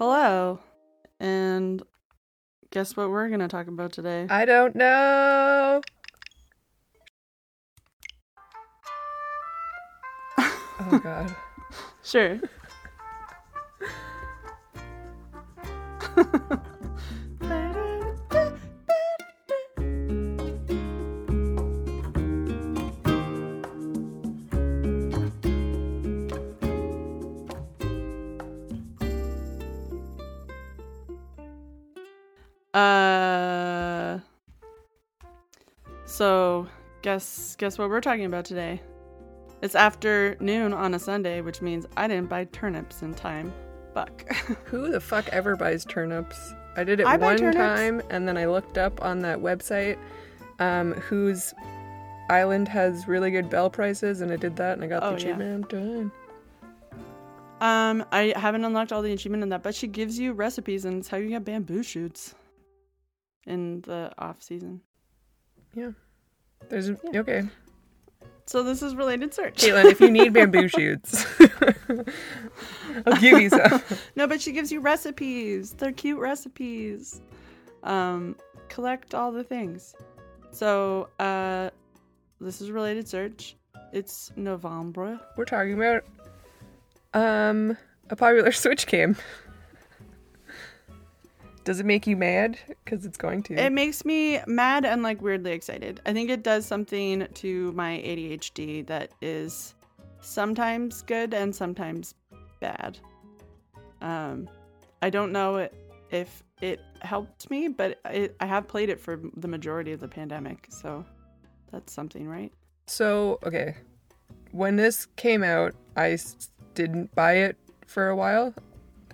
Hello. And guess what we're going to talk about today? I don't know. oh god. Sure. uh so guess guess what we're talking about today it's afternoon on a sunday which means i didn't buy turnips in time fuck Who the fuck ever buys turnips? I did it I one time and then I looked up on that website um, whose island has really good bell prices and I did that and I got Oh, the yeah. achievement. Done. Um, I haven't unlocked all the achievement in that, but she gives you recipes and it's how you get bamboo shoots in the off season. Yeah. There's a, Yeah. okay. So this is related search. Caitlin, if you need bamboo shoots, I'll give you some. no, but she gives you recipes. They're cute recipes. Um, collect all the things. So, uh, this is related search. It's November. We're talking about um a popular Switch game. Does it make you mad? Because it's going to. It makes me mad and like weirdly excited. I think it does something to my ADHD that is sometimes good and sometimes bad. Um, I don't know if it helped me, but it, I have played it for the majority of the pandemic, so that's something, right? So, okay. When this came out, I didn't buy it for a while,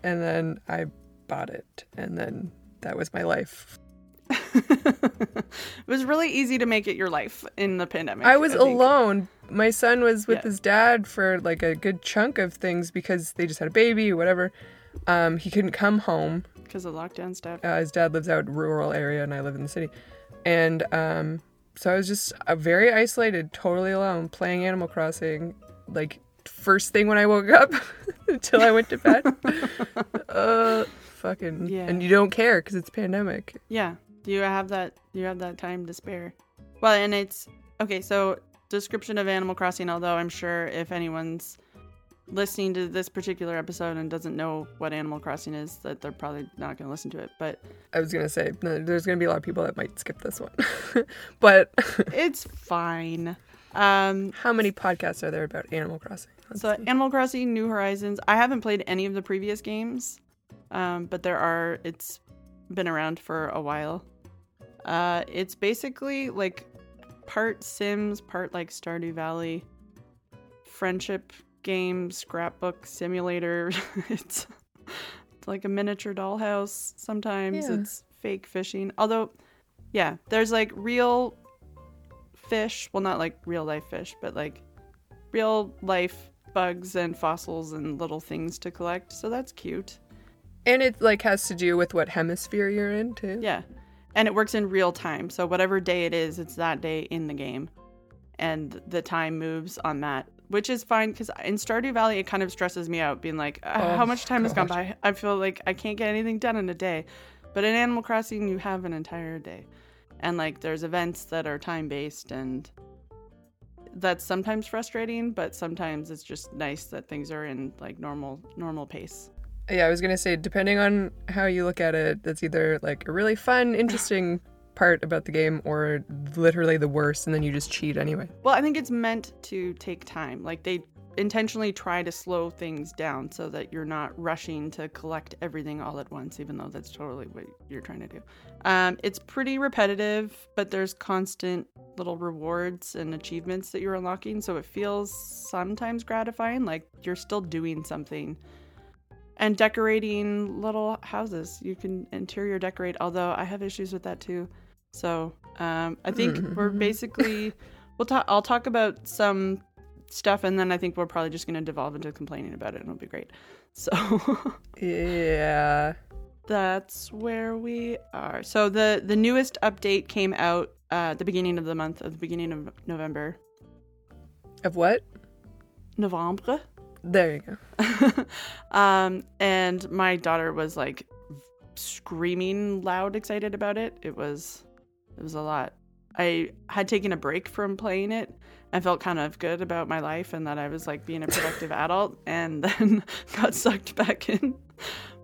and then I bought it, and then that was my life. it was really easy to make it your life in the pandemic. I was think. alone. My son was with Yeah. his dad for like a good chunk of things because they just had a baby or whatever. Um, he couldn't come home. because of lockdown stuff. Uh, his dad lives out in rural area, and I live in the city. And um, so I was just uh, very isolated, totally alone, playing Animal Crossing. Like first thing when I woke up until I went to bed. uh, fucking. Yeah. And you don't care because it's pandemic. Yeah, Do you have that. You have that time to spare. Well, and it's okay. So, description of Animal Crossing. Although I'm sure if anyone's listening to this particular episode and doesn't know what Animal Crossing is, that they're probably not going to listen to it. But I was gonna say there's gonna be a lot of people that might skip this one, but it's fine. Um, how many podcasts are there about Animal Crossing? Let's so see. Animal Crossing New Horizons. I haven't played any of the previous games, um, but there are. It's been around for a while. Uh, it's basically like part Sims, part like Stardew Valley, friendship game, scrapbook simulator. it's, it's like a miniature dollhouse. Sometimes Yeah. it's fake fishing. Although, yeah, there's like real fish. Well, not like real life fish, but like real life bugs and fossils and little things to collect. So that's cute. And it like has to do with what hemisphere you're in too. Yeah. And it works in real time. So whatever day it is, it's that day in the game. And the time moves on that, which is fine because in Stardew Valley, it kind of stresses me out being like, uh, Oh, how much time has gone by? I feel like I can't get anything done in a day. But in Animal Crossing, you have an entire day. And like there's events that are time based and that's sometimes frustrating, but sometimes it's just nice that things are in like normal normal pace. Yeah, I was gonna say, depending on how you look at it, that's either like a really fun, interesting part about the game, or literally the worst, and then you just cheat anyway. Well, I think it's meant to take time. Like they intentionally try to slow things down so that you're not rushing to collect everything all at once, even though that's totally what you're trying to do. Um, it's pretty repetitive, but there's constant little rewards and achievements that you're unlocking, so it feels sometimes gratifying, like you're still doing something. And decorating little houses. You can interior decorate, although I have issues with that too. So um, I think we're basically we'll talk. I'll talk about some stuff, and then I think we're probably just going to devolve into complaining about it, and it'll be great. So Yeah. that's where we are. So the the newest update came out uh, at the beginning of the month, at the beginning of November. Of what? November. There you go. um, and my daughter was like screaming loud, excited about it. It was, it was a lot. I had taken a break from playing it. I felt kind of good about my life and that I was like being a productive adult, and then got sucked back in.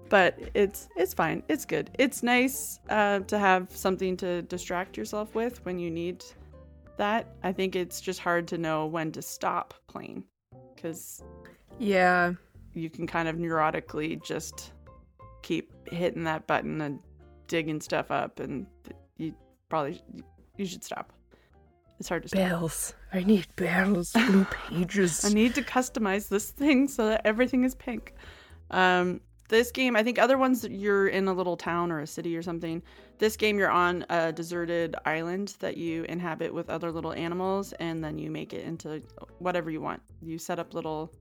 But it's it's fine. It's good. It's nice uh, to have something to distract yourself with when you need that. I think it's just hard to know when to stop playing because Yeah. you can kind of neurotically just keep hitting that button and digging stuff up and you probably you should stop it's hard to stop Bells. I need bells. Blue pages. i need to customize this thing so that everything is pink um this game i think other ones you're in a little town or a city or something this game you're on a deserted island that you inhabit with other little animals and then you make it into whatever you want you set up little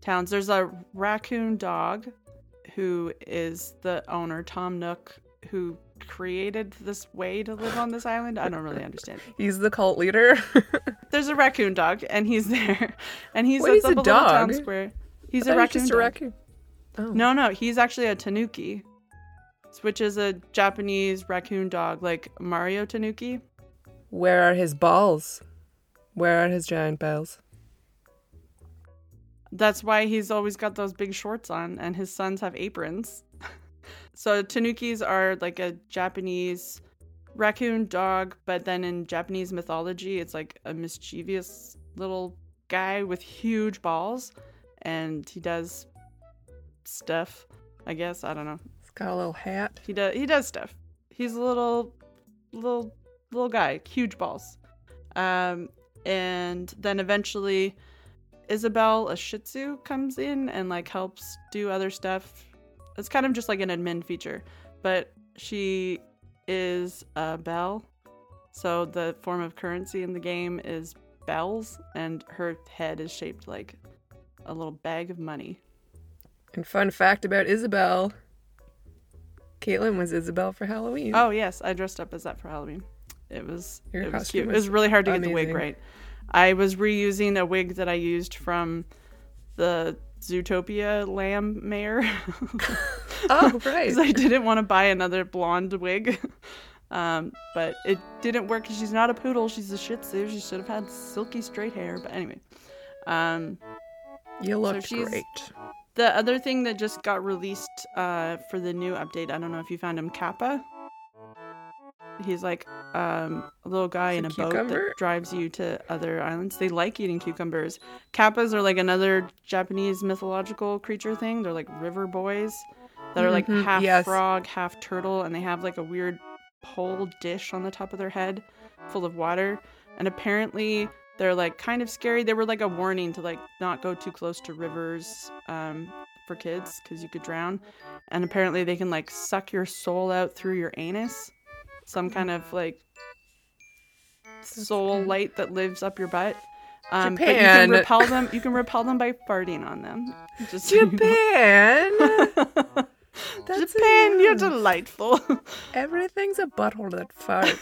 towns there's a raccoon dog who is the owner tom nook who created this way to live on this island i don't really understand He's the cult leader. there's a raccoon dog and he's there and he Wait, sets he's up a a, town square he's a thought he was raccoon a raccoon. Oh. No, no, he's actually a tanuki, which is a Japanese raccoon dog, like Mario Tanuki. Where are his balls? Where are his giant bells? That's why he's always got those big shorts on, and his sons have aprons. so tanukis are like a Japanese raccoon dog, but then in Japanese mythology, it's like a mischievous little guy with huge balls, and he does stuff. I guess I don't know. He's got a little hat. He does he does stuff. He's a little little little guy, huge balls. Um and then eventually Isabelle, a Shih Tzu, comes in and like helps do other stuff. It's kind of just like an admin feature, but she is a bell. So the form of currency in the game is bells, and her head is shaped like a little bag of money. And fun fact about Isabelle. Caitlin was Isabelle for Halloween. Oh yes, I dressed up as that for Halloween. It was Your it was cute. It was was really hard to get the wig right. I was reusing a wig that I used from the Zootopia lamb mare Oh, right. because I didn't want to buy another blonde wig. Um, but it didn't work because she's not a poodle; she's a Shih Tzu. She should have had silky straight hair. But anyway, um, You looked she's- great. the other thing that just got released uh, for the new update, I don't know if you found him, Kappa. He's like um, a little guy Is in a boat that drives you to other islands. They like eating cucumbers. Kappas are like another Japanese mythological creature thing. They're like river boys that are like Mhm, half yes. frog, half turtle, and they have like a weird pole dish on the top of their head full of water. And apparently they're like kind of scary. They were like a warning to like not go too close to rivers um, for kids because you could drown. And apparently they can like suck your soul out through your anus. Some kind of like soul light that lives up your butt. Um, but you can repel them. You can repel them by farting on them. Just so you know. Japan. That's Japan, you're delightful. Everything's a butthole that farts.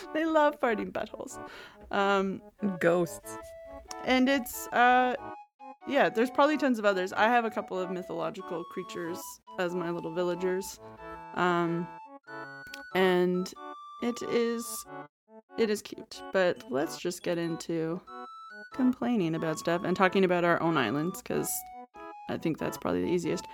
they love farting buttholes. Um, Ghosts. and it's uh, yeah. There's probably tons of others. I have a couple of mythological creatures as my little villagers, um, and it is it is cute. But let's just get into complaining about stuff and talking about our own islands because I think that's probably the easiest.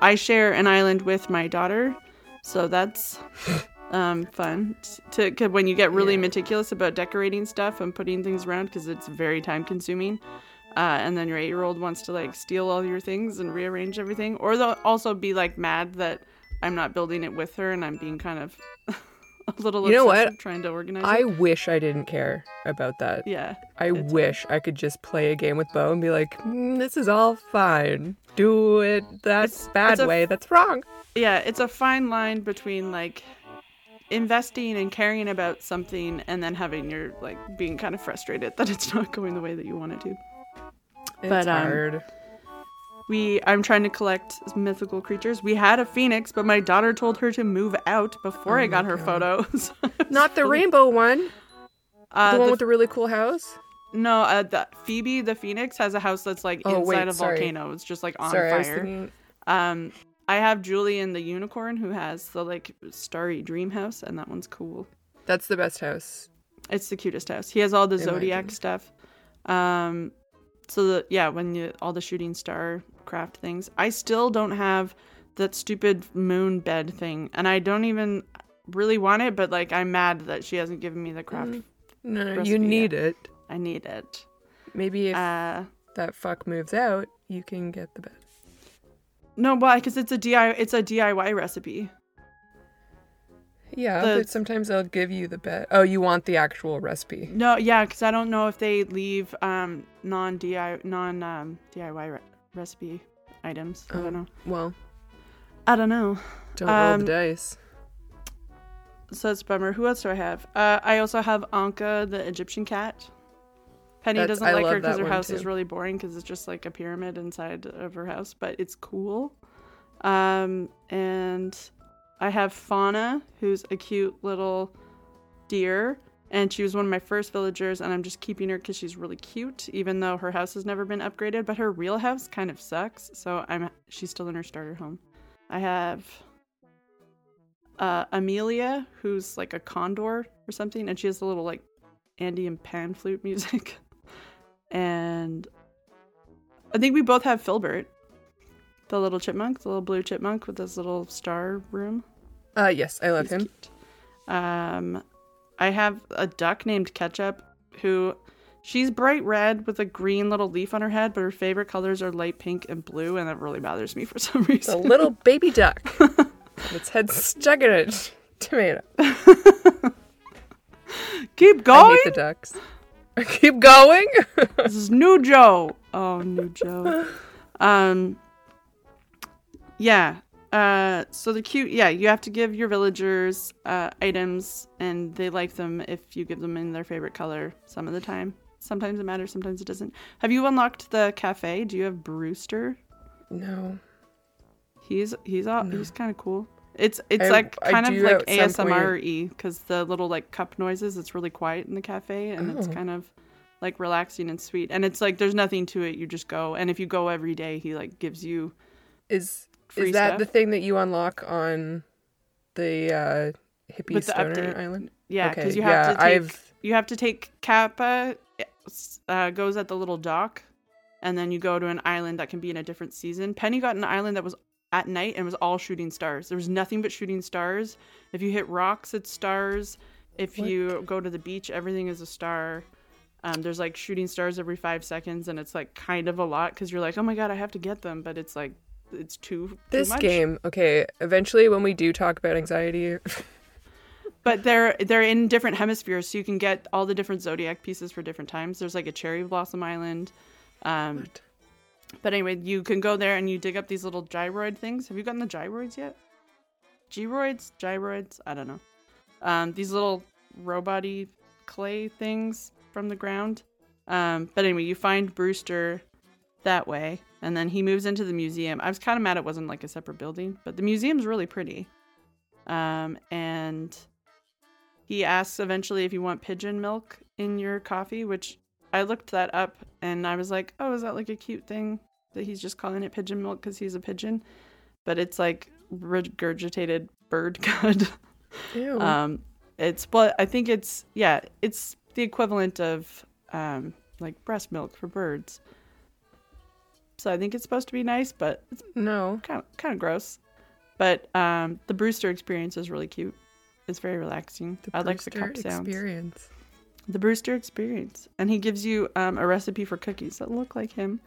I share an island with my daughter, so that's um, fun. To when you get really Yeah. meticulous about decorating stuff and putting things around because it's very time consuming. Uh, and then your eight year old wants to like steal all your things and rearrange everything, or they'll also be like mad that I'm not building it with her and I'm being kind of a little You know what? trying to organize I it. wish I didn't care about that. Yeah, I wish I could just play a game with Bo and be like, "Mm, this is all fine. Do it that It's- bad it's a- way. That's wrong. yeah, it's a fine line between like investing and caring about something and then having your like being kind of frustrated that it's not going the way that you want it to. It's But, um, hard. We I'm trying to collect mythical creatures. We had a phoenix, but my daughter told her to move out before Oh I got her God. photos. Not the rainbow one. uh, the one the- with the really cool house. No, uh, the Phoebe the Phoenix has a house that's like Oh, inside wait, a sorry. volcano. It's just like on Sorry, I was fire. thinking. Um, I have Julian the unicorn who has the like starry dream house, and that one's cool. That's the best house. It's the cutest house. He has all the zodiac stuff. Um, so the yeah, when you all the shooting star craft things, I still don't have that stupid moon bed thing, and I don't even really want it. But like, I'm mad that she hasn't given me the craft. Mm. No, you need it. I need it. Maybe if Uh, that fuck moves out, you can get the bed. no, why? Because it's a DIY. It's a DIY recipe. Yeah, The- but sometimes they'll give you the bed. Oh, you want the actual recipe? No, yeah, because I don't know if they leave um non DIY non um, DIY re- recipe items. I Oh. don't know. Well, I don't know. don't roll Um, the dice. So it's a bummer. Who else do I have? Uh, I also have Ankha, the Egyptian cat. Penny That's- doesn't I like her because her house is really boring because it's just like a pyramid inside of her house, but it's cool. Um, and I have Fauna, who's a cute little deer, and she was one of my first villagers, and I'm just keeping her because she's really cute, even though her house has never been upgraded. But her real house kind of sucks, so I'm she's still in her starter home. I have uh, Amelia, who's like a condor or something, and she has a little like Andean pan flute music. and I think we both have Filbert, the little chipmunk, the little blue chipmunk with his little star room. Uh, yes, I love He's him. cute. Um, I have a duck named Ketchup, who she's bright red with a green little leaf on her head, but her favorite colors are light pink and blue, and that really bothers me for some reason. a little baby duck. its head stuck in a tomato. Keep going. I hate the ducks. Keep going. this is New Joe. Oh, New Joe. Um. Yeah. Uh. So the cute. Yeah. You have to give your villagers uh items, and they like them if you give them in their favorite color. Some of the time. Sometimes it matters. Sometimes it doesn't. Have you unlocked the cafe? Do you have Brewster? no. He's he's all, No. he's kind of cool. It's it's I- like I kind of like at some point- ASMR y because the little like cup noises. It's really quiet in the cafe, and it's Oh. kind of like relaxing and sweet. And it's like there's nothing to it. You just go, and if you go every day, he like gives you Is free is that stuff. the thing that you unlock on the uh, hippie With the stoner update. island? yeah, because Okay, you have yeah, to take I've- you have to take Kappa uh, goes at the little dock, and then you go to an island that can be in a different season. Penny got an island that was at night and was all shooting stars. There was nothing but shooting stars. If you hit rocks, it's stars. If What? you go to the beach, everything is a star. Um, there's like shooting stars every five seconds, and it's like kind of a lot because you're like, oh my god, I have to get them, but it's like it's too too This game, okay. Eventually, when we do talk about anxiety, But they're they're in different hemispheres, so you can get all the different zodiac pieces for different times. There's like a cherry blossom island. Um, What? but anyway, you can go there and you dig up these little gyroid things. Have you gotten the gyroids yet? Gyroids, gyroids, I don't know. Um, these little robot-y clay things from the ground. Um, but anyway, you find Brewster that way, and then he moves into the museum. I was kind of mad it wasn't like a separate building, but the museum's really pretty. Um, and he asks eventually if you want pigeon milk in your coffee, which I looked that up and I was like, oh, is that like a cute thing that he's just calling it pigeon milk because he's a pigeon? But it's like regurgitated bird cud. Ew. um, it's well, I think it's yeah, it's the equivalent of um, like breast milk for birds. So I think it's supposed to be nice, but it's no. kind of kind of gross. But um, the Brewster experience is really cute. It's very relaxing. The I like the Brewster cup sounds. experience. The Brewster experience, and he gives you um, a recipe for cookies that look like him,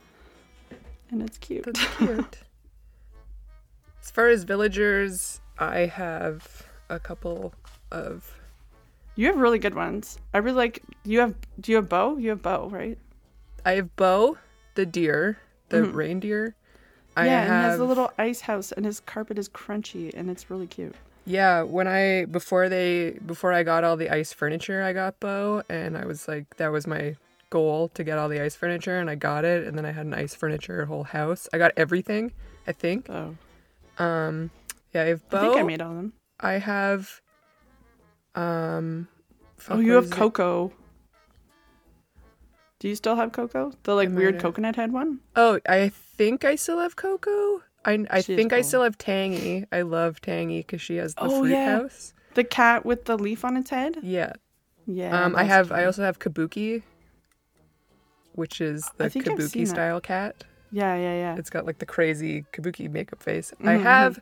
and it's cute. That's cute. as far as villagers, I have a couple of. You have really good ones. I really like. You have. Do you have Bo? You have Bo, right? I have Bo, the deer, the Mhm. reindeer. I yeah, and he has a little ice house, and his carpet is crunchy, and it's really cute. Yeah, when I before they before I got all the ice furniture, I got Bo, and I was like, that was my goal to get all the ice furniture, and I got it, and then I had an ice furniture whole house. I got everything, I think. Oh, Um, yeah, I have Bo. I think I made all of them. I have, um. Oh, you have it? Do you still have Coco? The like weird have. coconut head one? Oh, I think I still have Coco. I I She think I still have Tangy. I love Tangy because she has the Oh, fruit yeah. house. The cat with the leaf on its head? Yeah. Yeah. um, I have. I also have Kabuki, which is the Kabuki that. style cat. Yeah, yeah, yeah. It's got like the crazy Kabuki makeup face. I Mhm, have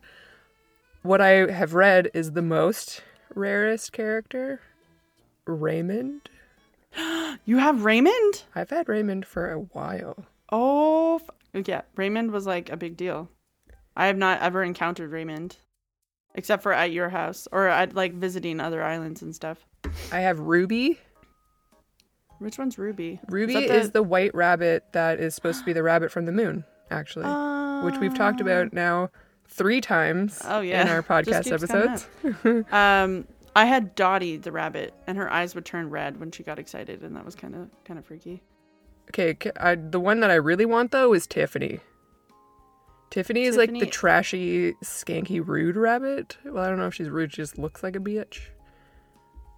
what I have read is the most rarest character, Raymond. You have Raymond? I've had Raymond for a while. Oh, f- yeah. Raymond was like a big deal. I have not ever encountered Raymond, except for at your house or at like visiting other islands and stuff. I have Ruby. Which one's Ruby? Ruby is, the white rabbit that is supposed to be the rabbit from the moon, actually, which we've talked about now three times Oh, yeah. in our podcast episodes. Um, I had Dottie the rabbit, and her eyes would turn red when she got excited, and that was kind of kind of freaky. Okay, I, the one that I really want though is Tiffany. Tiffany is like the trashy, skanky, rude rabbit. Well, I don't know if she's rude; she just looks like a bitch.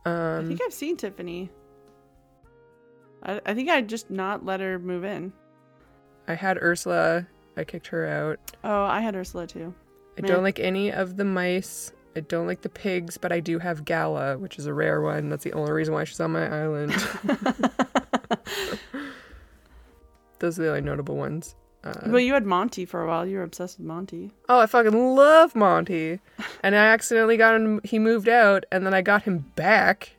I Um, think I've seen Tiffany. I, I think I just not let her move in. I had Ursula. I kicked her out. Oh, I had Ursula too. I Meh. don't like any of the mice. I don't like the pigs, but I do have Gala, which is a rare one. That's the only reason why she's on my island. Those are the only notable ones. Uh, well, you had Monty for a while. You were obsessed with Monty. oh, I fucking love Monty. And I accidentally got him, he moved out, and then I got him back.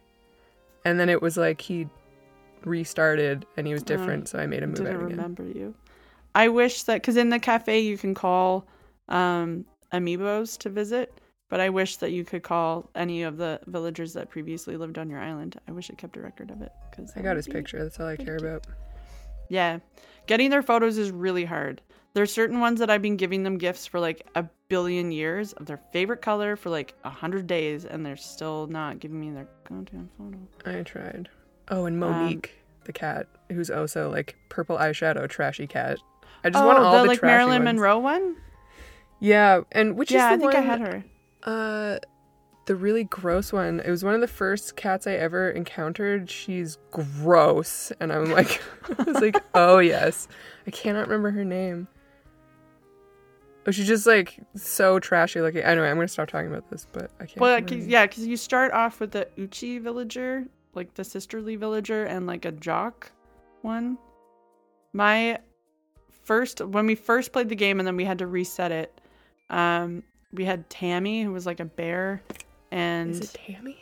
And then it was like he restarted and he was different, so I made him move Didn't out again. remember you. I wish that because in the cafe you can call um, amiibos to visit, but I wish that you could call any of the villagers that previously lived on your island. I wish it kept a record of it because I got his picture. That's all I care about. Yeah, getting their photos is really hard. There's certain ones that I've been giving them gifts for like a billion years of their favorite color for like a hundred days, and they're still not giving me their goddamn photo. I tried. Oh, and Um, Monique, the cat, who's also like purple eyeshadow, trashy cat. I just want oh, all the the, like Marilyn ones. Monroe one. Yeah, and which yeah, is the I think I had her. Uh, the really gross one. It was one of the first cats I ever encountered. She's gross, and I'm like, I was like, oh yes. I cannot remember her name. Oh, she's just like so trashy looking. Anyway, I'm gonna stop talking about this, but I can't. Well, remember 'cause- yeah, because you start off with the Uchi villager, like the sisterly villager, and like a jock one. My first, when we first played the game, and then we had to reset it. Um, we had Tammy, who was like a bear, and Is it Tammy?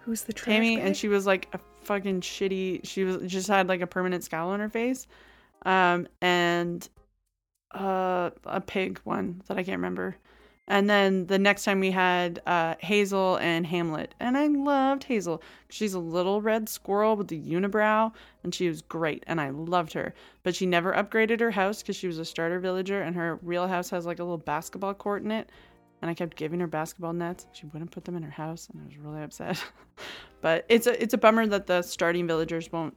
Who's the trash Tammy, bag? and she was like a fucking shitty. She was just had like a permanent scowl on her face, um, and uh, a pig one that I can't remember. And then the next time we had uh, Hazel and Hamlet, and I loved Hazel. She's a little red squirrel with the unibrow, and she was great, and I loved her. But she never upgraded her house because she was a starter villager, and her real house has like a little basketball court in it. And I kept giving her basketball nets. She wouldn't put them in her house, and I was really upset. but it's a it's a bummer that the starting villagers won't,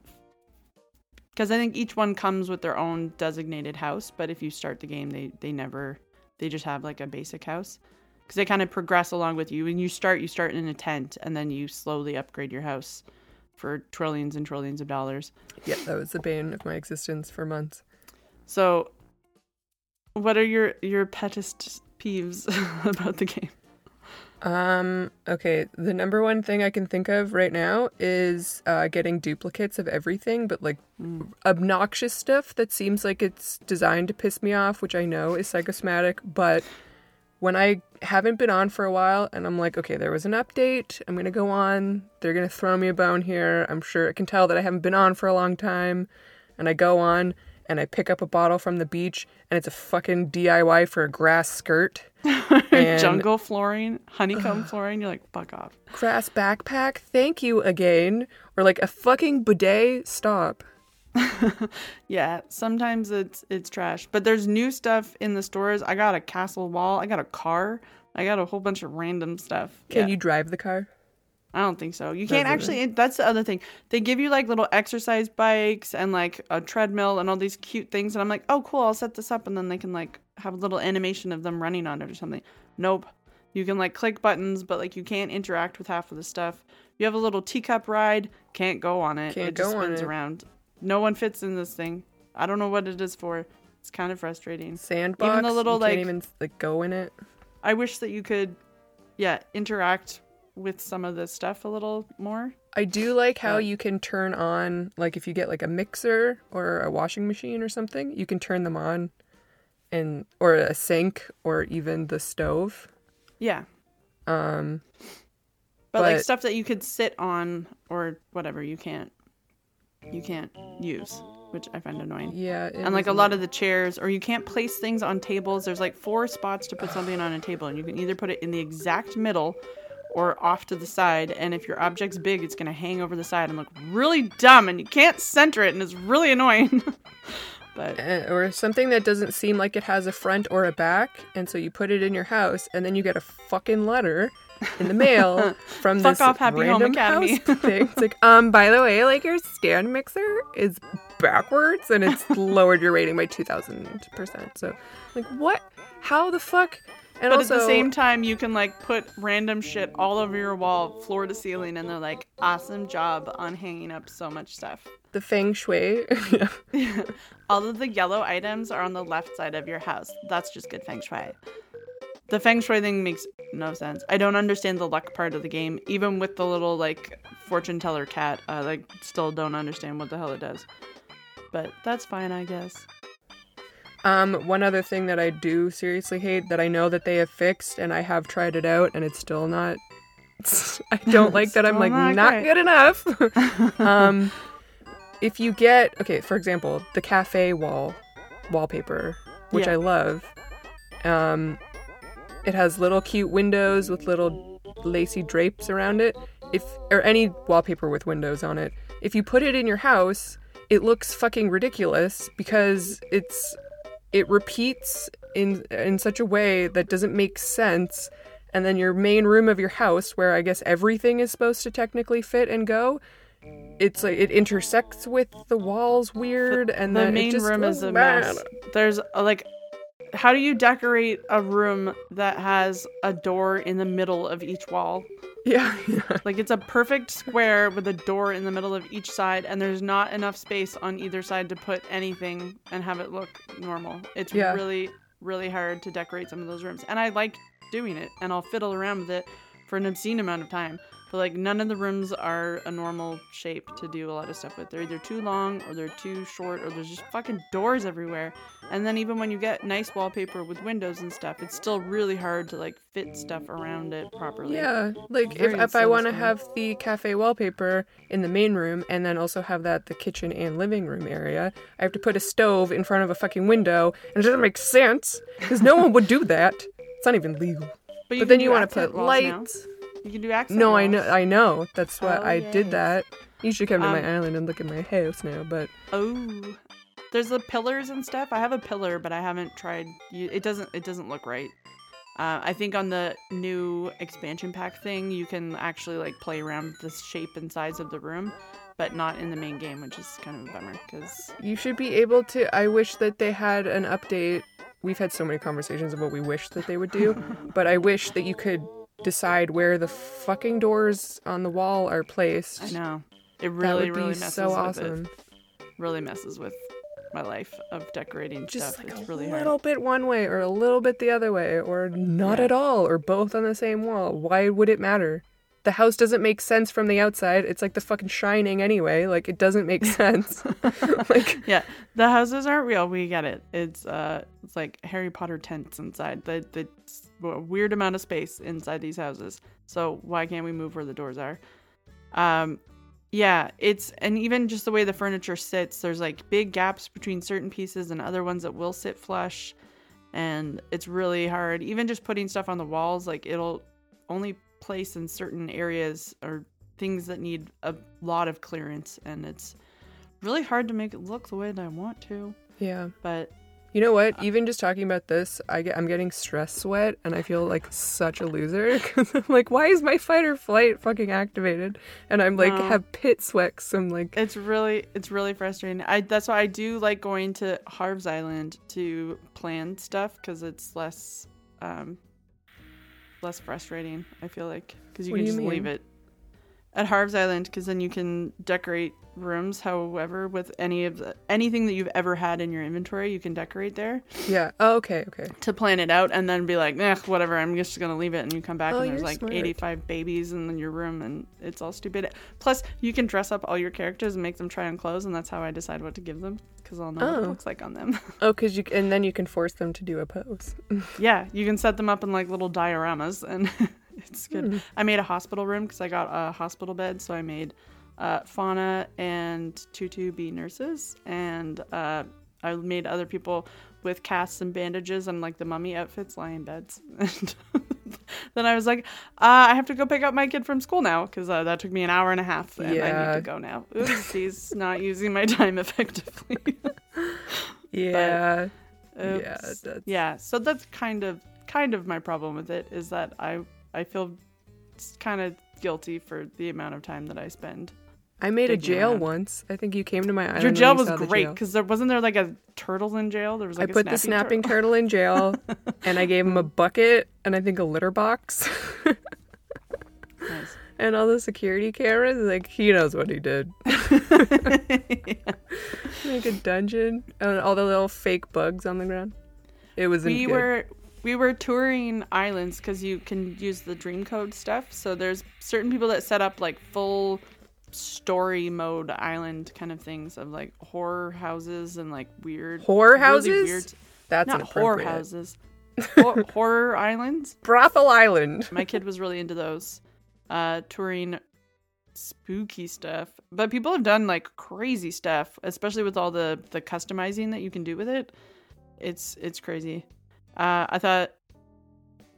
because I think each one comes with their own designated house. But if you start the game, they they never they just have like a basic house because they kind of progress along with you. When you start, you start in a tent, and then you slowly upgrade your house for trillions and trillions of dollars. yeah, that was the bane of my existence for months. So, what are your your pettest peeves about the game? Um, okay, the number one thing I can think of right now is uh, getting duplicates of everything, but like Mm. obnoxious stuff that seems like it's designed to piss me off, which I know is psychosomatic, but when I haven't been on for a while and I'm like, okay, there was an update, I'm gonna go on, they're gonna throw me a bone here, I'm sure I can tell that I haven't been on for a long time, and I go on and I pick up a bottle from the beach and it's a fucking DIY for a grass skirt. And- Jungle flooring, honeycomb flooring. You're like, fuck off. grass backpack, thank you again. Or like a fucking bidet, stop. Yeah, sometimes it's it's trash, but there's new stuff in the stores. I got a castle wall. I got a car. I got a whole bunch of random stuff. Can Yeah. you drive the car? I don't think so. You can't actually. That's the other thing. They give you like little exercise bikes and like a treadmill and all these cute things, and I'm like, oh cool, I'll set this up, and then they can like have a little animation of them running on it or something. Nope. You can like click buttons, but like you can't interact with half of the stuff. You have a little teacup ride, can't go on it. Can't it just go on spins it. around. No one fits in this thing. I don't know what it is for. It's kind of frustrating. Sandbox. Even the little, like- can't even like go in it. I wish that you could, yeah, interact with some of this stuff a little more. I do like how But- you can turn on, like if you get like a mixer or a washing machine or something, you can turn them on, and or a sink or even the stove. Yeah. Um, But, like stuff that you could sit on or whatever, you can't you can't use, which I find annoying. yeah, and like a lot of the chairs or you can't place things on tables there's like four spots to put something on a table and you can either put it in the exact middle or off to the side and if your object's big it's going to hang over the side and look really dumb and you can't center it and it's really annoying but Uh, or something that doesn't seem like it has a front or a back, and so you put it in your house, and then you get a fucking letter in the mail from Fuck this off, Happy Home random Academy. house thing. It's like, um, by the way, like your stand mixer is backwards, and it's lowered your rating by two thousand percent. So, like, what? How the fuck? And but also, at the same time you can like put random shit all over your wall floor to ceiling and they're like awesome job on hanging up so much stuff the feng shui. yeah. All of the yellow items are on the left side of your house. That's just good feng shui. The feng shui thing makes no sense. I don't understand the luck part of the game, even with the little like fortune teller cat. I like still don't understand what the hell it does. But that's fine, I guess. Um, one other thing that I do seriously hate that I know that they have fixed, and I have tried it out, and it's still not. I don't like that. I'm like not not, good enough. um, if you get okay, for example, the cafe wall wallpaper, which Yeah. I love. Um, it has little cute windows with little lacy drapes around it. If or any wallpaper with windows on it. If you put it in your house, it looks fucking ridiculous because it's it repeats in in such a way that doesn't make sense and then your main room of your house where i guess everything is supposed to technically fit and go it's like it intersects with the walls weird and The then main just room is a mess. There's uh, like how do you decorate a room that has a door in the middle of each wall? Yeah, yeah Like it's a perfect square with a door in the middle of each side, and there's not enough space on either side to put anything and have it look normal. It's Yeah. really, really hard to decorate some of those rooms. And I like doing it, and I'll fiddle around with it for an obscene amount of time. But like none of the rooms are a normal shape to do a lot of stuff with. They're either too long or they're too short or there's just fucking doors everywhere. And then even when you get nice wallpaper with windows and stuff, it's still really hard to like fit stuff around it properly. yeah like if, if i want to have the cafe wallpaper in the main room and then also have that the kitchen and living room area i have to put a stove in front of a fucking window and it doesn't make sense because no one would do that it's not even legal But, but then you want to put lights. now. You can do accent No, I know. I know. That's why Oh, I did that. You should come to my Um, island and look at my house now. But Oh, there's the pillars and stuff. I have a pillar, but I haven't tried. It doesn't. It doesn't look right. Uh, I think on the new expansion pack thing, you can actually like play around with the shape and size of the room, but not in the main game, which is kind of a bummer. Because you should be able to. I wish that they had an update. We've had so many conversations of what we wish that they would do, but I wish that you could decide where the fucking doors on the wall are placed. I know it really, really messes so with awesome. it. Really messes with my life of decorating Just stuff. like it's a really little hard. bit one way or a little bit the other way or not Yeah. at all or both on the same wall. Why would it matter? The house doesn't make sense from the outside. It's like the fucking shining anyway. Like it doesn't make sense. like Yeah, the houses aren't real. We get it. It's uh, it's like Harry Potter tents inside. The the a weird amount of space inside these houses. So why can't we move where the doors are? Um, yeah, it's and even just the way the furniture sits. There's like big gaps between certain pieces and other ones that will sit flush, and it's really hard. Even just putting stuff on the walls, like it'll only place in certain areas or things that need a lot of clearance, and it's really hard to make it look the way that I want to. yeah. But You know what? Even just talking about this, I get I'm getting stress sweat, and I feel like such a loser because I'm like, why is my fight or flight fucking activated? And I'm like No. have pit sweat. I'm like, it's really it's really frustrating. I that's why I do like going to Harv's Island to plan stuff because it's less um less frustrating. I feel like because you What can you just leave it. at Harv's Island because then you can decorate rooms however with any of the anything that you've ever had in your inventory you can decorate there Yeah. Oh, okay. Okay. to plan it out and then be like eh, whatever i'm just gonna leave it and you come back Oh, and there's like smart. 85 babies in your room and it's all stupid plus you can dress up all your characters and make them try on clothes and that's how i decide what to give them because i'll know what Oh. it looks like on them Oh, cause you and then you can force them to do a pose. yeah you can set them up in like little dioramas and it's good Hmm. i made a hospital room because i got a hospital bed so i made uh, fauna and tutu be nurses and uh, i made other people with casts and bandages and like the mummy outfits lie in beds and then i was like uh, i have to go pick up my kid from school now because uh, that took me an hour and a half and i need to go now oopsies not using my time effectively Yeah. Yeah. Oops. That's, yeah so that's kind of kind of my problem with it is that i i feel kind of guilty for the amount of time that i spend I made a jail around. once. I think you came to my island. your jail was great because there wasn't there like a turtle in jail there was like I a put the snapping turtle in jail, and I gave him a bucket and I think a litter box Nice. and all the security cameras. Like he knows what he did. Like a dungeon and all the little fake bugs on the ground. It was we good. were we were touring islands because you can use the dream code stuff so there's certain people that set up like full story mode island kind of things of like horror houses and like weird Horror really houses? weird That's not horror houses. Hor- horror islands? Brothel Island. my kid was really into those uh touring spooky stuff. But people have done like crazy stuff especially with all the the customizing that you can do with it. It's it's crazy. Uh i thought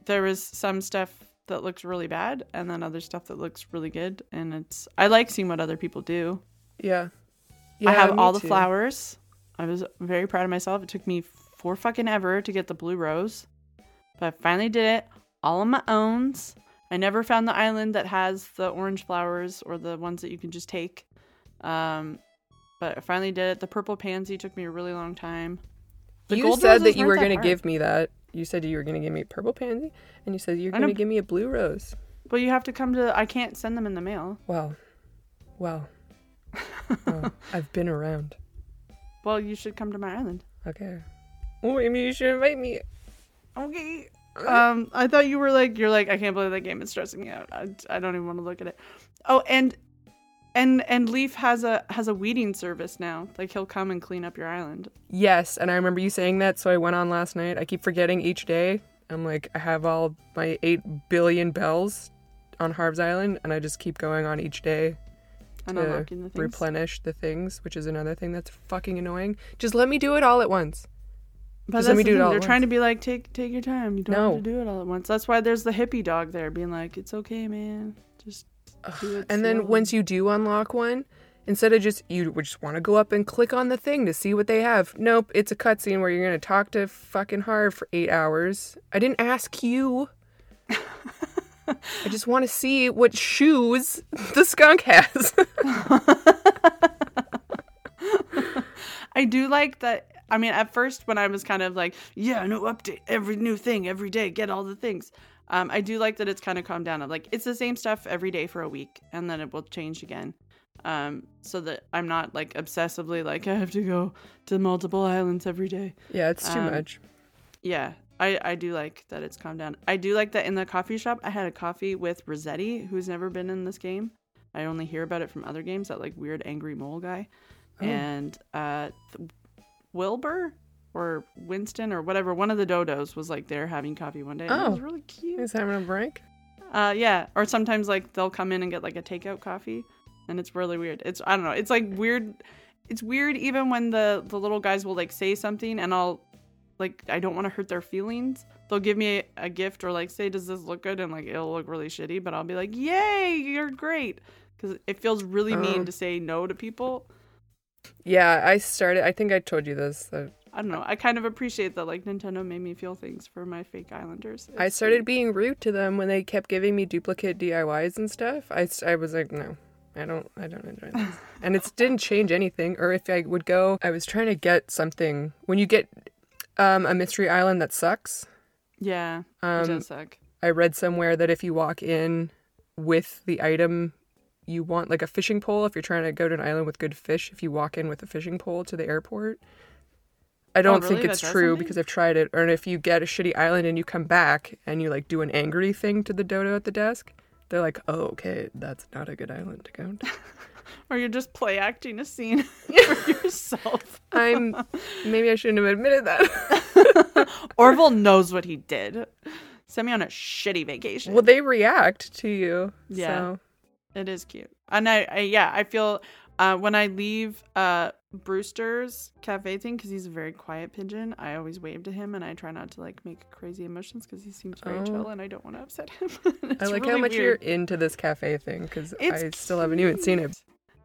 there was some stuff that looks really bad and then other stuff that looks really good. And it's i like seeing what other people do. Yeah. i have all the too. flowers. I was very proud of myself. It took me four fucking ever to get the blue rose but i finally did it all on my owns. I never found the island that has the orange flowers or the ones that you can just take. Um but i finally did it. The purple pansy took me a really long time. The you said that you weren't going to give me that. You said you were going to give me a purple pansy, and you said you're going to give me a blue rose. Well, you have to come to i can't send them in the mail Well, well, Oh, I've been around. well you should come to my island Okay. Well, maybe you should invite me. Okay. Um, I thought you were like, you're like, I can't believe that game is stressing me out. I, I don't even want to look at it. Oh, and and and Leif has a has a weeding service now. Like he'll come and clean up your island. Yes, and I remember you saying that, so I went on last night. I keep forgetting each day. I'm like, I have all my 8 billion bells on Harv's Island, and I just keep going on each day And to the replenish the things, which is another thing that's fucking annoying. Just let me do it all at once. But let me the do it all They're trying once. to be like, take take your time. You don't No. have to do it all at once. That's why there's the hippie dog there, being like, it's okay, man. Just And then slowly." once you do unlock one, instead of just you would just want to go up and click on the thing to see what they have. Nope, it's a cutscene where you're gonna talk to fucking Harv for eight hours. I didn't ask you. I just want to see what shoes the skunk has. I do like that. I mean, at first, when I was kind of like, yeah, no update, every new thing, every day, get all the things. Um, I do like that it's kind of calmed down. Of like, it's the same stuff every day for a week, and then it will change again. Um, so that I'm not like obsessively like I have to go to multiple islands every day. yeah, it's too Um, much. Yeah, I I do like that it's calmed down. I do like that in the coffee shop. I had a coffee with Resetti, who's never been in this game. I only hear about it from other games. That like weird angry mole guy, Oh. and uh, th- Wilbur or Winston or whatever. One of the dodos was like there having coffee one day. And it was Oh. really cute. He's having a break. Uh, yeah, or sometimes like they'll come in and get like a takeout coffee, and it's really weird. It's I don't know. It's like weird. It's weird even when the the little guys will like say something, and I'll like I don't want to hurt their feelings. They'll give me a, a gift or like say, "Does this look good?" And like it'll look really shitty, but I'll be like, "Yay, you're great," because it feels really mean Oh. to say no to people. Yeah, I started. I think I told you this. I don't know. I kind of appreciate that like Nintendo made me feel things for my fake Islanders. I started being rude to them when they kept giving me duplicate DIYs and stuff. I, I was like, no, I don't, I don't enjoy this. and it didn't change anything. Or if I would go, I was trying to get something. When you get um, a mystery island that sucks, Yeah, it um, does suck. I read somewhere that if you walk in with the item you want like a fishing pole if you're trying to go to an island with good fish. If you walk in with a fishing pole to the airport, I don't Oh, really? think it's That true because I've tried it. Or if you get a shitty island and you come back and you like do an angry thing to the dodo at the desk, they're like, "Oh, okay, that's not a good island to go to." Or you're just play acting a scene for yourself. I'm maybe I shouldn't have admitted that. Orville knows what he did. Send me on a shitty vacation. well, they react to you. Yeah. So. It is cute. And I, I yeah, I feel uh, when I leave uh, Brewster's cafe thing, because he's a very quiet pigeon, I always wave to him and I try not to like make crazy emotions because he seems very Oh. chill and I don't want to upset him. I like how much weird. you're into this cafe thing because I still haven't even seen it.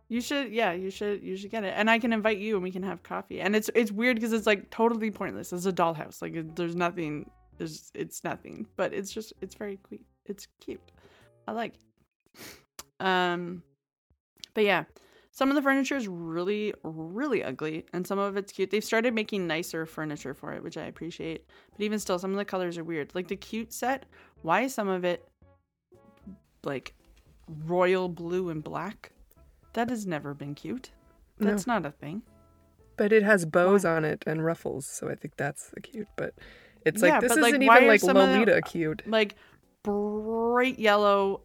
You should, yeah, you should, you should get it, and I can invite you, and we can have coffee. And it's it's weird because it's like totally pointless. It's a dollhouse, like it, there's nothing, there's it's nothing, but it's just it's very cute. It's cute. I like. It. Um, but yeah, some of the furniture is really really ugly, and some of it's cute. They've started making nicer furniture for it, which I appreciate. But even still, some of the colors are weird. Like the cute set, why is some of it like royal blue and black? That has never been cute. No. That's not a thing. But it has bows on it and ruffles, so I think that's the cute. But it's like Yeah, this isn't why even like some of them- Lolita cute. Like bright yellow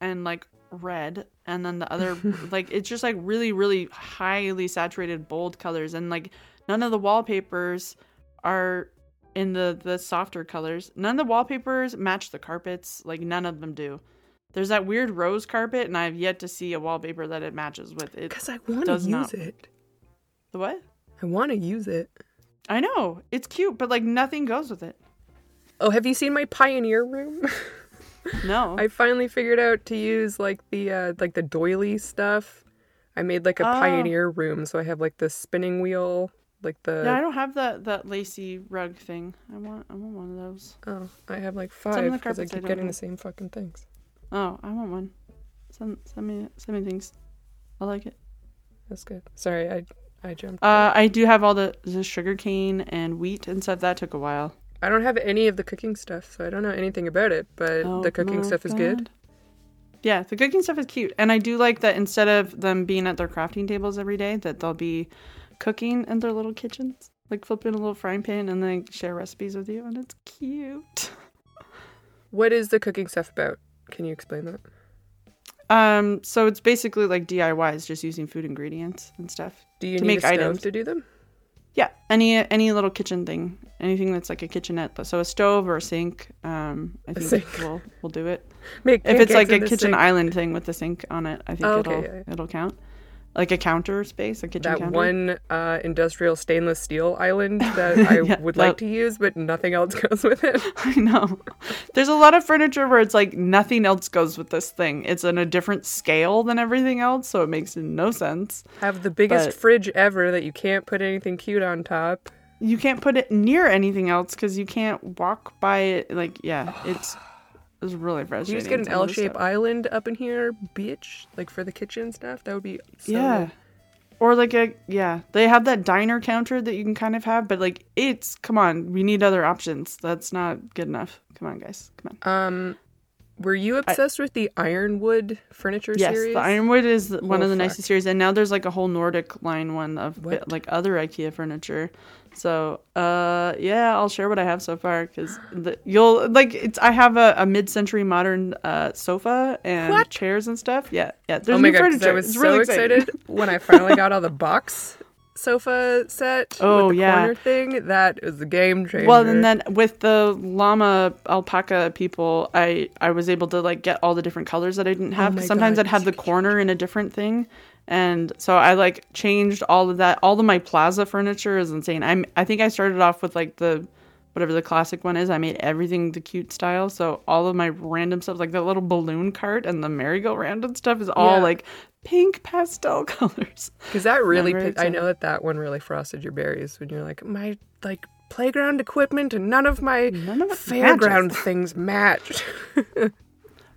and like red and then the other like it's just like really really highly saturated bold colors and like none of the wallpapers are in the the softer colors. None of the wallpapers match the carpets. Like none of them do. There's that weird rose carpet and I've yet to see a wallpaper that it matches with. It Because I want to use not- it. the what? I want to use it. I know. It's cute, but like nothing goes with it. Oh, have you seen my pioneer room? No. I finally figured out to use like the uh like the doily stuff. I made like a Oh. pioneer room, so I have like the spinning wheel, like the Yeah, I don't have that that lacy rug thing. I want I want one of those. oh, I have like five because I I keep don't getting the same fucking things. Oh, I want one. Send send me send me things. I like it. That's good. Sorry, I I jumped. Uh, I do have all the the sugar cane and wheat and stuff. That took a while. I don't have any of the cooking stuff, so I don't know anything about it. But Oh the cooking stuff is good. Yeah, the cooking stuff is cute, and I do like that instead of them being at their crafting tables every day, that they'll be cooking in their little kitchens, like flipping a little frying pan and then share recipes with you, and it's cute. What is the cooking stuff about? Can you explain that? Um, so it's basically like DIYs, just using food ingredients and stuff. Do you To need make items. to do them? Yeah, any any little kitchen thing, anything that's like a kitchenette. but So a stove or a sink. Um, I think sink. will we'll do it. Make If it's like a kitchen sink. island thing with the sink on it, I think Oh, it'll yeah, yeah. it'll count. Like a counter space, a kitchen that counter. one uh, industrial stainless steel island that I Yeah, would that- like to use, but nothing else goes with it. I know. There's a lot of furniture where it's like nothing else goes with this thing. It's in a different scale than everything else, so it makes no sense. Have the biggest But- fridge ever that you can't put anything cute on top. You can't put it near anything else because you can't walk by it. Like, yeah, it's it's really fresh. You just get an some of the L-shaped island up in here, bitch. Like for the kitchen stuff, that would be so yeah. good. Or like a yeah, they have that diner counter that you can kind of have, but like it's come on, we need other options. That's not good enough. Come on, guys, come on. Um, were you obsessed with the Ironwood furniture Yes, series? the Ironwood is one Oh, of the fuck. nicest series, and now there's like a whole Nordic line one of What? like other IKEA furniture. So, uh, yeah, I'll share what I have so far because you'll like it's. I have a, a mid-century modern uh sofa and What? chairs and stuff. Yeah, yeah. There's oh my god. I was it's so really excited when I finally got all the box sofa set Oh, with the yeah. corner thing. That is a game changer. Well, and then with the llama alpaca people, I I was able to like get all the different colors that I didn't oh have. Oh sometimes God, I'd have the corner in a different thing, and so I like changed all of that. All of my plaza furniture is insane. I'm I think I started off with like the whatever the classic one is. I made everything the cute style. So all of my random stuff, like the little balloon cart and the merry-go-round and stuff, is all Yeah. like pink pastel colors. Because that really, pi- I know that that one really frosted your berries when you're like, my like playground equipment and none of my None of fairground matches." things matched.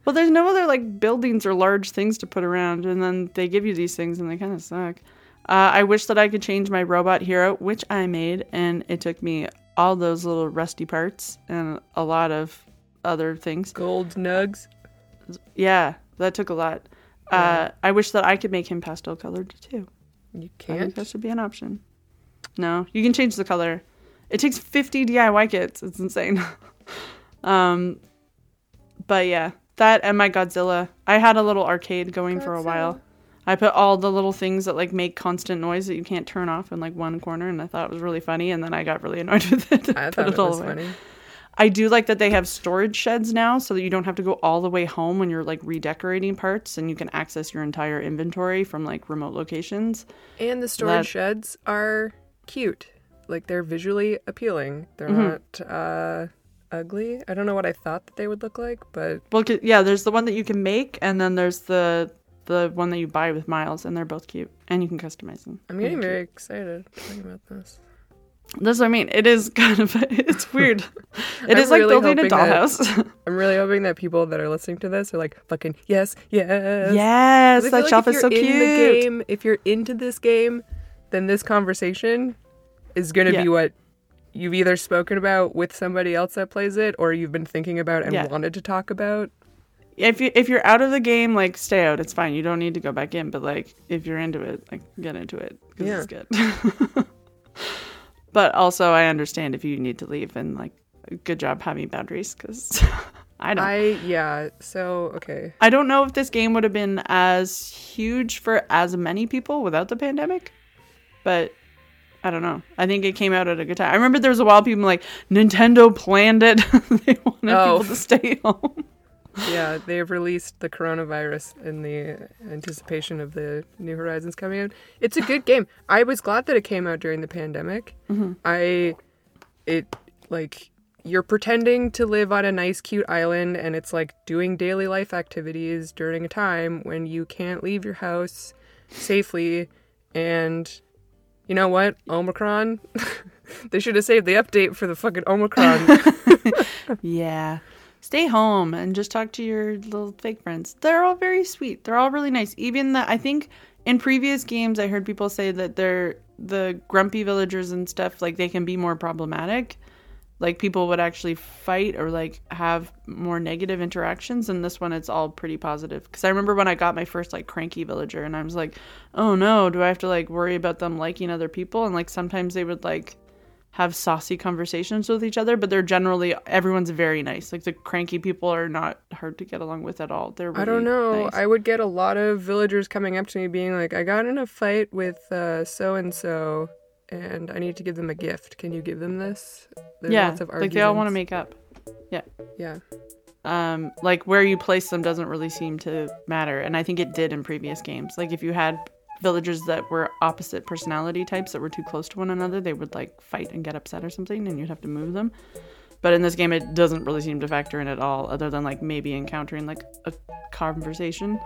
Well, there's no other like buildings or large things to put around, and then they give you these things, and they kind of suck. Uh, I wish that I could change my robot hero, which I made, and it took me all those little rusty parts and a lot of other things. Gold nugs. Yeah, that took a lot. Uh, I wish that I could make him pastel colored too. You I think can't. that should be an option. No, you can change the color. It takes 50 DIY kits. It's insane. um, but yeah, that and my Godzilla. I had a little arcade going for a while. I put all the little things that like make constant noise that you can't turn off in like one corner, and I thought it was really funny. And then I got really annoyed with it. I thought it all was away. funny. I do like that they have storage sheds now so that you don't have to go all the way home when you're like redecorating parts and you can access your entire inventory from like remote locations. And the storage That- sheds are cute. Like they're visually appealing. They're Mm-hmm. not uh, ugly. I don't know what I thought that they would look like, but Well, yeah, there's the one that you can make and then there's the the one that you buy with miles and they're both cute and you can customize them. I'm getting cute. very excited talking about this. That's what I mean. It is kind of it's weird. It is I'm like really building a hoping that- dollhouse. I'm really hoping that people that are listening to this are like fucking yes, yes. yes. That like is so you're cute. in the game, if you're into this game, then this conversation is going to Yeah. be what you've either spoken about with somebody else that plays it or you've been thinking about and Yeah. wanted to talk about. if you if you're out of the game, like stay out. It's fine. You don't need to go back in. But like if you're into it, like get into it because Yeah. it's good. But also, I understand if you need to leave and like good job having boundaries because I don't. I yeah, so okay. I don't know if this game would have been as huge for as many people without the pandemic, but I don't know. I think it came out at a good time. I remember there was a while people like Nintendo planned it. they wanted Oh. people to stay home. Yeah, they've released the coronavirus in the anticipation of the New Horizons coming out. It's a good game. I was glad that it came out during the pandemic. Mm-hmm. I, it, like, you're pretending to live on a nice, cute island, and it's like doing daily life activities during a time when you can't leave your house safely. And you know what? Omicron. they should have saved the update for the fucking Omicron. Yeah. Stay home and just talk to your little fake friends. They're all very sweet. They're all really nice. Even the I think in previous games I heard people say that they're the grumpy villagers and stuff like they can be more problematic. Like people would actually fight or like have more negative interactions and this one it's all pretty positive. Cuz I remember when I got my first like cranky villager and I was like, "Oh no, do I have to like worry about them liking other people?" And like sometimes they would like have saucy conversations with each other, but they're generally everyone's very nice. Like the cranky people are not hard to get along with at all. They're really I don't know. nice. I would get a lot of villagers coming up to me being like, I got in a fight with so and so and I need to give them a gift. Can you give them this? There's yeah, lots of like they all want to make up. Yeah, yeah. Um, like where you place them doesn't really seem to matter, and I think it did in previous games. Like if you had villagers that were opposite personality types that were too close to one another, they would like fight and get upset or something, and you'd have to move them. But in this game, it doesn't really seem to factor in at all, other than like maybe encountering like a conversation.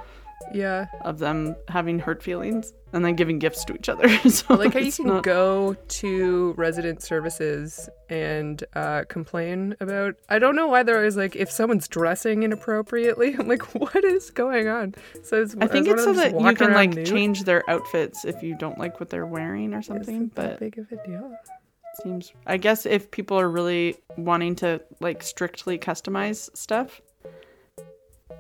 Yeah. of them having hurt feelings and then giving gifts to each other. so I like how you can not- go to resident services and uh, complain about. I don't know why they're always like, if someone's dressing inappropriately, I'm like, what is going on? So it's, I think it's so of them just that you can like nude? change their outfits if you don't like what they're wearing or something. But big of a deal. seems I guess if people are really wanting to like strictly customize stuff.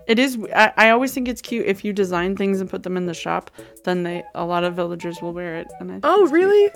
It is. I, I always think it's cute if you design things and put them in the shop. Then they a lot of villagers will wear it. And I Oh, it's cute. really?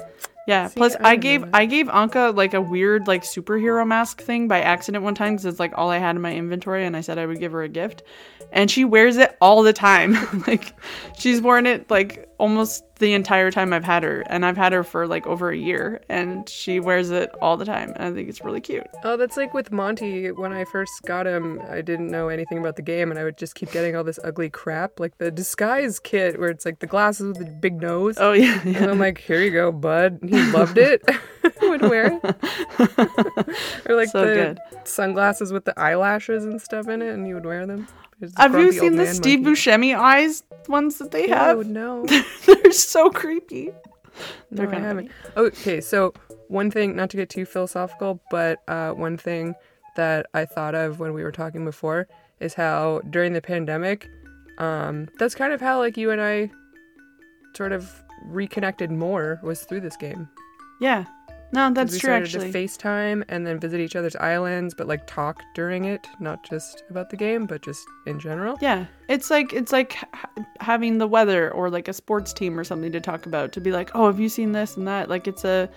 Yeah. See, Plus, I I, gave. I gave Ankha like a weird like superhero mask thing by accident one time because it's like all I had in my inventory, and I said I would give her a gift, and she wears it all the time. like she's worn it like almost the entire time I've had her, and I've had her for like over a year, and she wears it all the time, and I think it's really cute. Oh, that's like with Monty. When I first got him, I didn't know anything about the game, and I would just keep getting all this ugly crap, like the disguise kit, where it's like the glasses with the big nose. Oh yeah, And. I'm like, here you go, bud. He loved it. would wear it. or like So the good. sunglasses with the eyelashes and stuff in it, and he would wear them. Have you seen the Steve monkey. Buscemi eyes ones that they have? would no, They're so creepy. They're No, kinda haven't. Okay, so one thing, not to get too philosophical, but uh, one thing that I thought of when we were talking before is how during the pandemic, um, that's kind of how like you and I sort of reconnected more was through this game. Yeah. No, that's we true. started Actually, to FaceTime and then visit each other's islands, but like talk during it, not just about the game, but just in general. yeah, it's like it's like ha- having the weather or like a sports team or something to talk about. To be like, oh, have you seen this and that? Like it's a,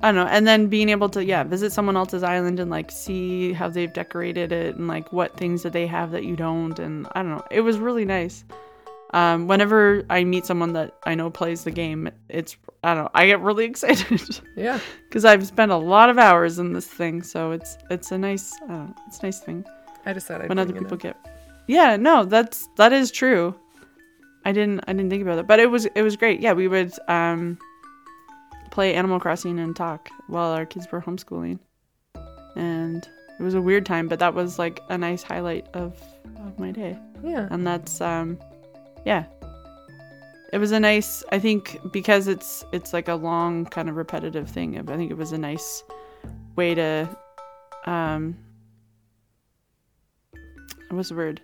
I don't know. And then being able to yeah visit someone else's island and like see how they've decorated it and like what things that they have that you don't. And I don't know. It was really nice. Um, whenever I meet someone that I know plays the game, it's I don't know. I get really excited. Yeah. because I've spent a lot of hours in this thing. So it's it's a nice uh, it's a nice thing I just thought I'd when other people get. Yeah, no, that's that is true. I didn't I didn't think about it, but it was it was great. Yeah, we would um play Animal Crossing and talk while our kids were homeschooling, and it was a weird time, but that was like a nice highlight of of my day Yeah. and that's um yeah. It was a nice i think because it's it's like a long kind of repetitive thing i think it was a nice way to um what's the word?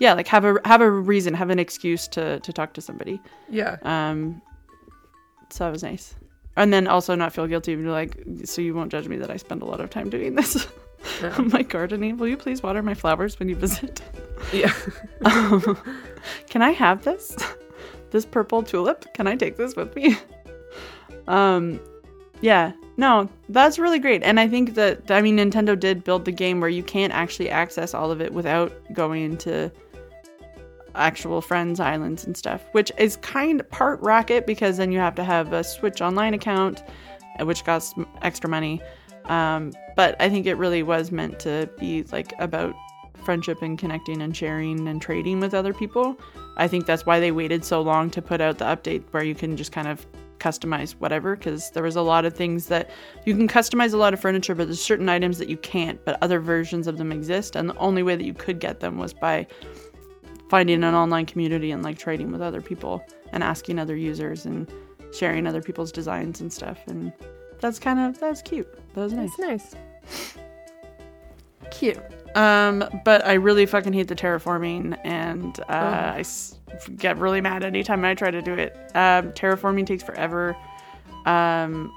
Yeah like have a have a reason have an excuse to to talk to somebody. Yeah. um so that was nice. And then also not feel guilty and be like so you won't judge me that i spend a lot of time doing this Yeah. my gardening will you please water my flowers when you visit yeah. um, can I have this? This purple tulip? Can I take this with me? Um, yeah, no, that's really great. And I think that, I mean, Nintendo did build the game where you can't actually access all of it without going into actual friends' islands and stuff, which is kind of part racket because then you have to have a Switch Online account, uh, which costs extra money. Um, but I think it really was meant to be like about friendship and connecting and sharing and trading with other people. I think that's why they waited so long to put out the update where you can just kind of customize whatever because there was a lot of things that you can customize a lot of furniture but there's certain items that you can't but other versions of them exist and the only way that you could get them was by finding an online community and like trading with other people and asking other users and sharing other people's designs and stuff and that's kind of that's cute that was nice That's nice. cute. Um, but I really fucking hate the terraforming, and uh, I s- get really mad anytime I try to do it. Um, terraforming takes forever. Um,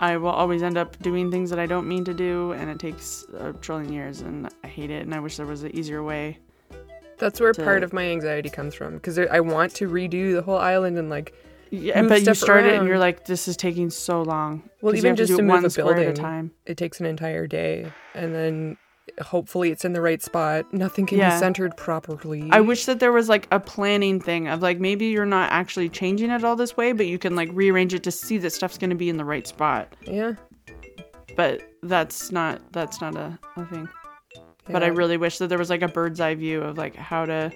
I will always end up doing things that I don't mean to do, and it takes a trillion years, and I hate it. And I wish there was an easier way. That's where to- part of my anxiety comes from because I want to redo the whole island and like Yeah, but you start it, and you're like, "This is taking so long." Well, even have to just to move one a square at a building. time. it takes an entire day and then hopefully it's in the right spot. Nothing can Yeah. be centered properly. I wish that there was like a planning thing of like maybe you're not actually changing it all this way, but you can like rearrange it to see that stuff's going to be in the right spot. Yeah. But that's not that's not a, a thing. But I really wish that there was like a bird's eye view of like how to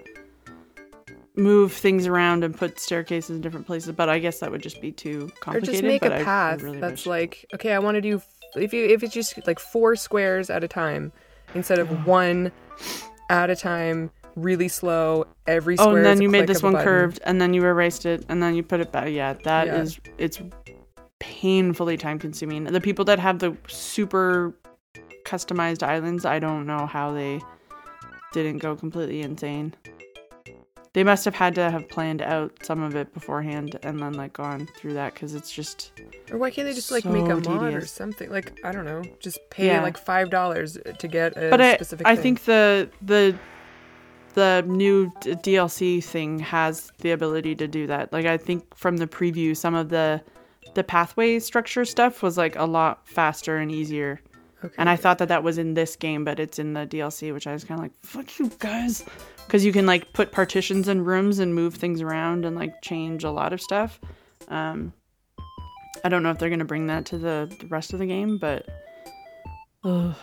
move things around and put staircases in different places. But I guess that would just be too complicated. or just make a path really that's wish- like okay i want to do if you if it's just like four squares at a time instead of one at a time really slow every square. Oh, and then you made this one curved, and then you erased it, and then you put it back. Yeah, that Yeah. is it's painfully time consuming. The people that have the super customized islands, I don't know how they didn't go completely insane. They must have had to have planned out some of it beforehand and then like gone through that because it's just or why can't they just like make a so mod or something like i don't know just pay Yeah. like five dollars to get a but I, specific I thing. think the the the new d- DLC thing has the ability to do that. Like I think from the preview, some of the the pathway structure stuff was like a lot faster and easier. okay. And I thought that that was in this game, but it's in the DLC, which I was kind of like, "Fuck you guys," because you can like put partitions in rooms and move things around and like change a lot of stuff. Um, I don't know if they're gonna bring that to the, the rest of the game, but ugh.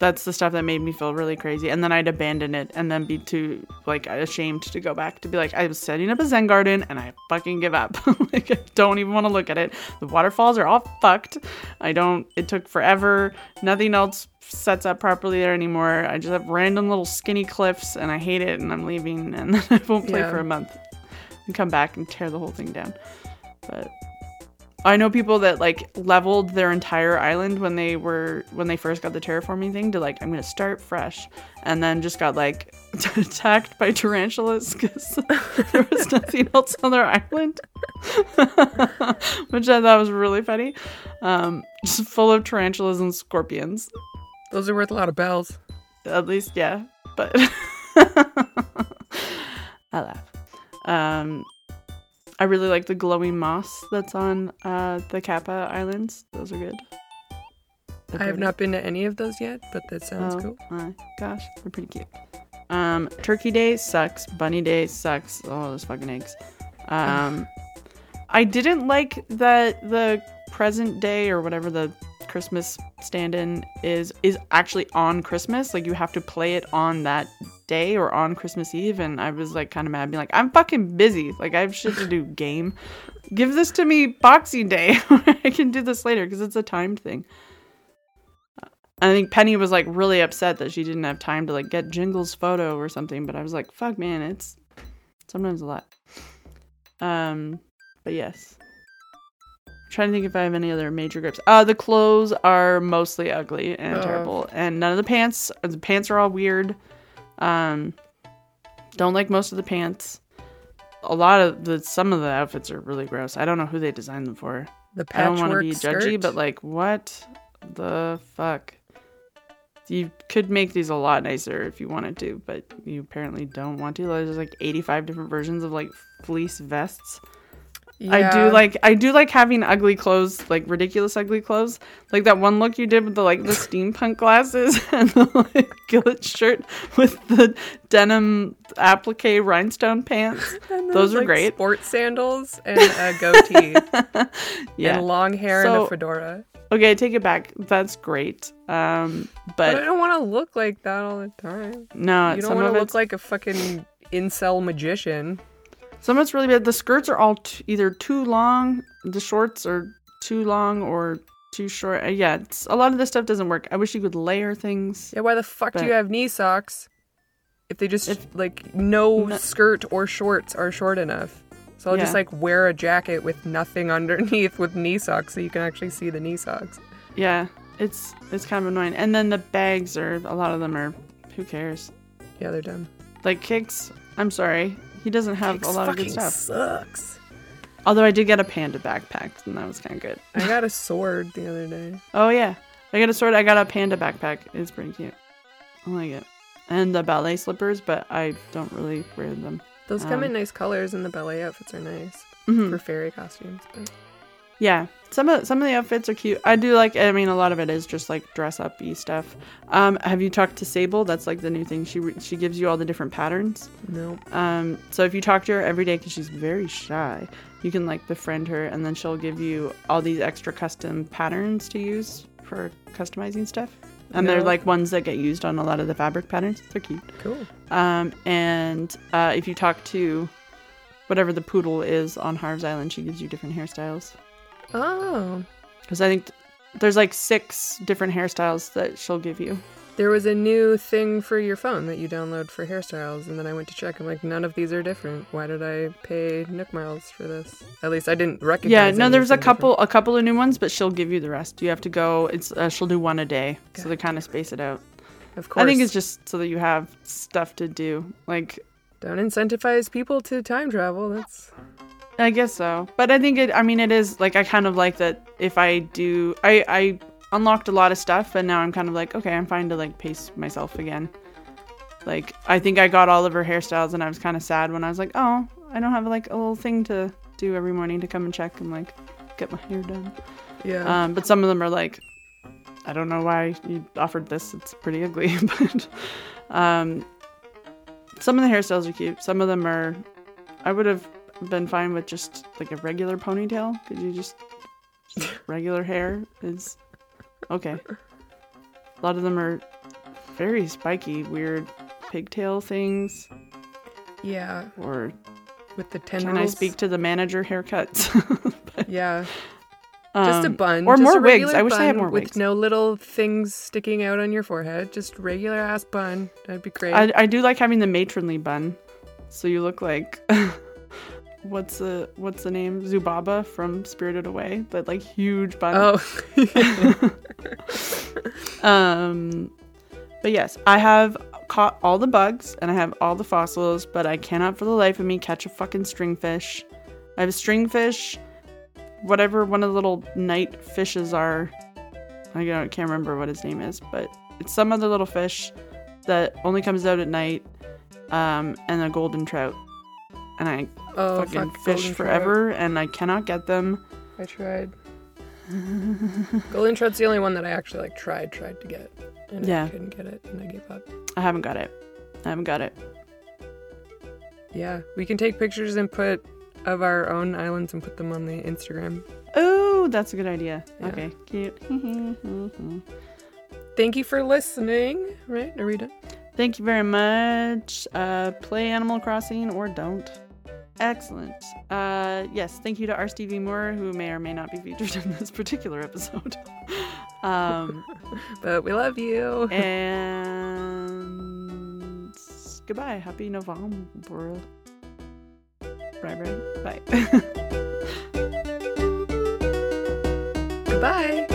That's the stuff that made me feel really crazy. And then I'd abandon it and then be too like ashamed to go back to be like, I was setting up a Zen garden and I fucking give up. like I don't even want to look at it. The waterfalls are all fucked. I don't. It took forever. Nothing else sets up properly there anymore. I just have random little skinny cliffs and I hate it and I'm leaving and then I won't play Yeah. for a month and come back and tear the whole thing down. But I know people that like leveled their entire island when they were when they first got the terraforming thing to like I'm gonna start fresh, and then just got like attacked by tarantulas because there was nothing else on their island, which I thought was really funny. Um, just full of tarantulas and scorpions. Those are worth a lot of bells. At least, yeah. But I laugh. Um, I really like the glowing moss that's on uh, the Kappa Islands. Those are good. They're I have pretty. not been to any of those yet, but that sounds oh cool. my gosh, they're pretty cute. Um, Turkey Day sucks. Bunny Day sucks. Oh, those fucking eggs. Um, I didn't like that the present day or whatever the Christmas stand-in is is actually on Christmas. Like you have to play it on that day or on Christmas Eve, and I was like kind of mad, being like, I'm fucking busy. Like I have shit to do. Game, give this to me Boxing Day. I can do this later because it's a timed thing. I think Penny was like really upset that she didn't have time to like get Jingle's photo or something, but I was like, fuck man, it's sometimes a lot. Um, but yes. Trying to think if I have any other major grips. Uh the clothes are mostly ugly and Oh. terrible. And none of the pants the pants are all weird. Um don't like most of the pants. A lot of the some of the outfits are really gross. I don't know who they designed them for. The I don't want to be skirt. judgy, but like, what the fuck? You could make these a lot nicer if you wanted to, but you apparently don't want to. There's like 85 different versions of like fleece vests. I do like I do like having ugly clothes, like ridiculous ugly clothes. Like that one look you did with the like the steampunk glasses and the like gillet shirt with the denim applique rhinestone pants. And those are like, great. Sports sandals and a goatee Yeah. and long hair and a fedora. Okay, I take it back. That's great. Um, But, I don't want to look like that all the time. no, you don't want to look like a fucking incel magician. Some of it's really bad. The skirts are all t- either too long, the shorts are too long, or too short. Uh, yeah, it's, a lot of this stuff doesn't work. I wish you could layer things. Yeah, why the fuck do you have knee socks? If they just If- like no, No- skirt or shorts are short enough. So I'll just like wear a jacket with nothing underneath with knee socks so you can actually see the knee socks. Yeah, it's it's kind of annoying. And then the bags are a lot of them are. Who cares? Yeah, they're dumb. Like kicks. I'm sorry, he doesn't have a lot of good stuff. sucks. Although I did get a panda backpack, and that was kind of good. I got a sword the other day. Oh yeah, I got a sword. I got a panda backpack. It's pretty cute. I like it. And the ballet slippers, but I don't really wear them. Those come Um, in nice colors and the ballet outfits are nice Mhm. for fairy costumes. But Yeah, some of some of the outfits are cute. I do like. I mean, a lot of it is just like dress up y stuff. Um, have you talked to Sable? That's like the new thing. She she gives you all the different patterns. no. Um, so if you talk to her every day, because she's very shy, you can like befriend her, and then she'll give you all these extra custom patterns to use for customizing stuff. And they're like ones that get used on a lot of the fabric patterns. They're cute. Cool. Um, and uh, if you talk to whatever the poodle is on Harv's Island, she gives you different hairstyles. Oh. Because I think th- there's like six different hairstyles that she'll give you. There was a new thing for your phone that you download for hairstyles, and then I went to check. I'm like, none of these are different. Why did I pay Nook Miles for this? At least I didn't recognize. Yeah, no, there's a couple, a couple of new ones, but she'll give you the rest. You have to go. It's uh, she'll do one a day, so they kind of space it out. Of course. I think it's just so that you have stuff to do. Like, don't incentivize people to time travel. That's I guess so, but I think it. I mean, it is like I kind of like that. If I do, I I unlocked a lot of stuff, and now I'm kind of like, okay, I'm fine to like pace myself again. Like, I think I got all of her hairstyles, and I was kind of sad when I was like, oh, I don't have like a little thing to do every morning to come and check and like get my hair done. yeah. Um, but some of them are like, I don't know why you offered this. It's pretty ugly, but um, some of the hairstyles are cute. Some of them are. I would have been fine with just like a regular ponytail. Could you just, regular hair is okay. A lot of them are very spiky, weird pigtail things. yeah. Or With the can tendrils. I speak to the manager haircuts? But, Yeah. Just a um, bun. or just more a wigs. regular I wish I had more with wigs. no little things sticking out on your forehead. Just regular ass bun. That'd be great. I, I do like having the matronly bun. So you look like what's the what's the name Zubaba from Spirited Away? That like huge bunny. Oh, Um, but yes, I have caught all the bugs and I have all the fossils, but I cannot for the life of me catch a fucking stringfish. I have a stringfish, whatever one of the little night fishes are. I can't remember what his name is, but it's some other little fish that only comes out at night, um, and a golden trout. And I oh fucking fuck, fish golden trout. forever, and I cannot get them. I tried. golden trout's the only one that I actually like tried, tried to get, and Yeah. I couldn't get it, and I gave up. I haven't got it. I haven't got it. Yeah, we can take pictures and put of our own islands and put them on the Instagram. Oh, that's a good idea. Yeah. Okay, cute. Thank you for listening. Right, done? Thank you very much. Uh, play Animal Crossing or don't. Excellent. Uh, yes, thank you to R. Stevie Moore, who may or may not be featured in this particular episode. um, But we love you. and goodbye. Happy November. Right, right. Bye. Goodbye.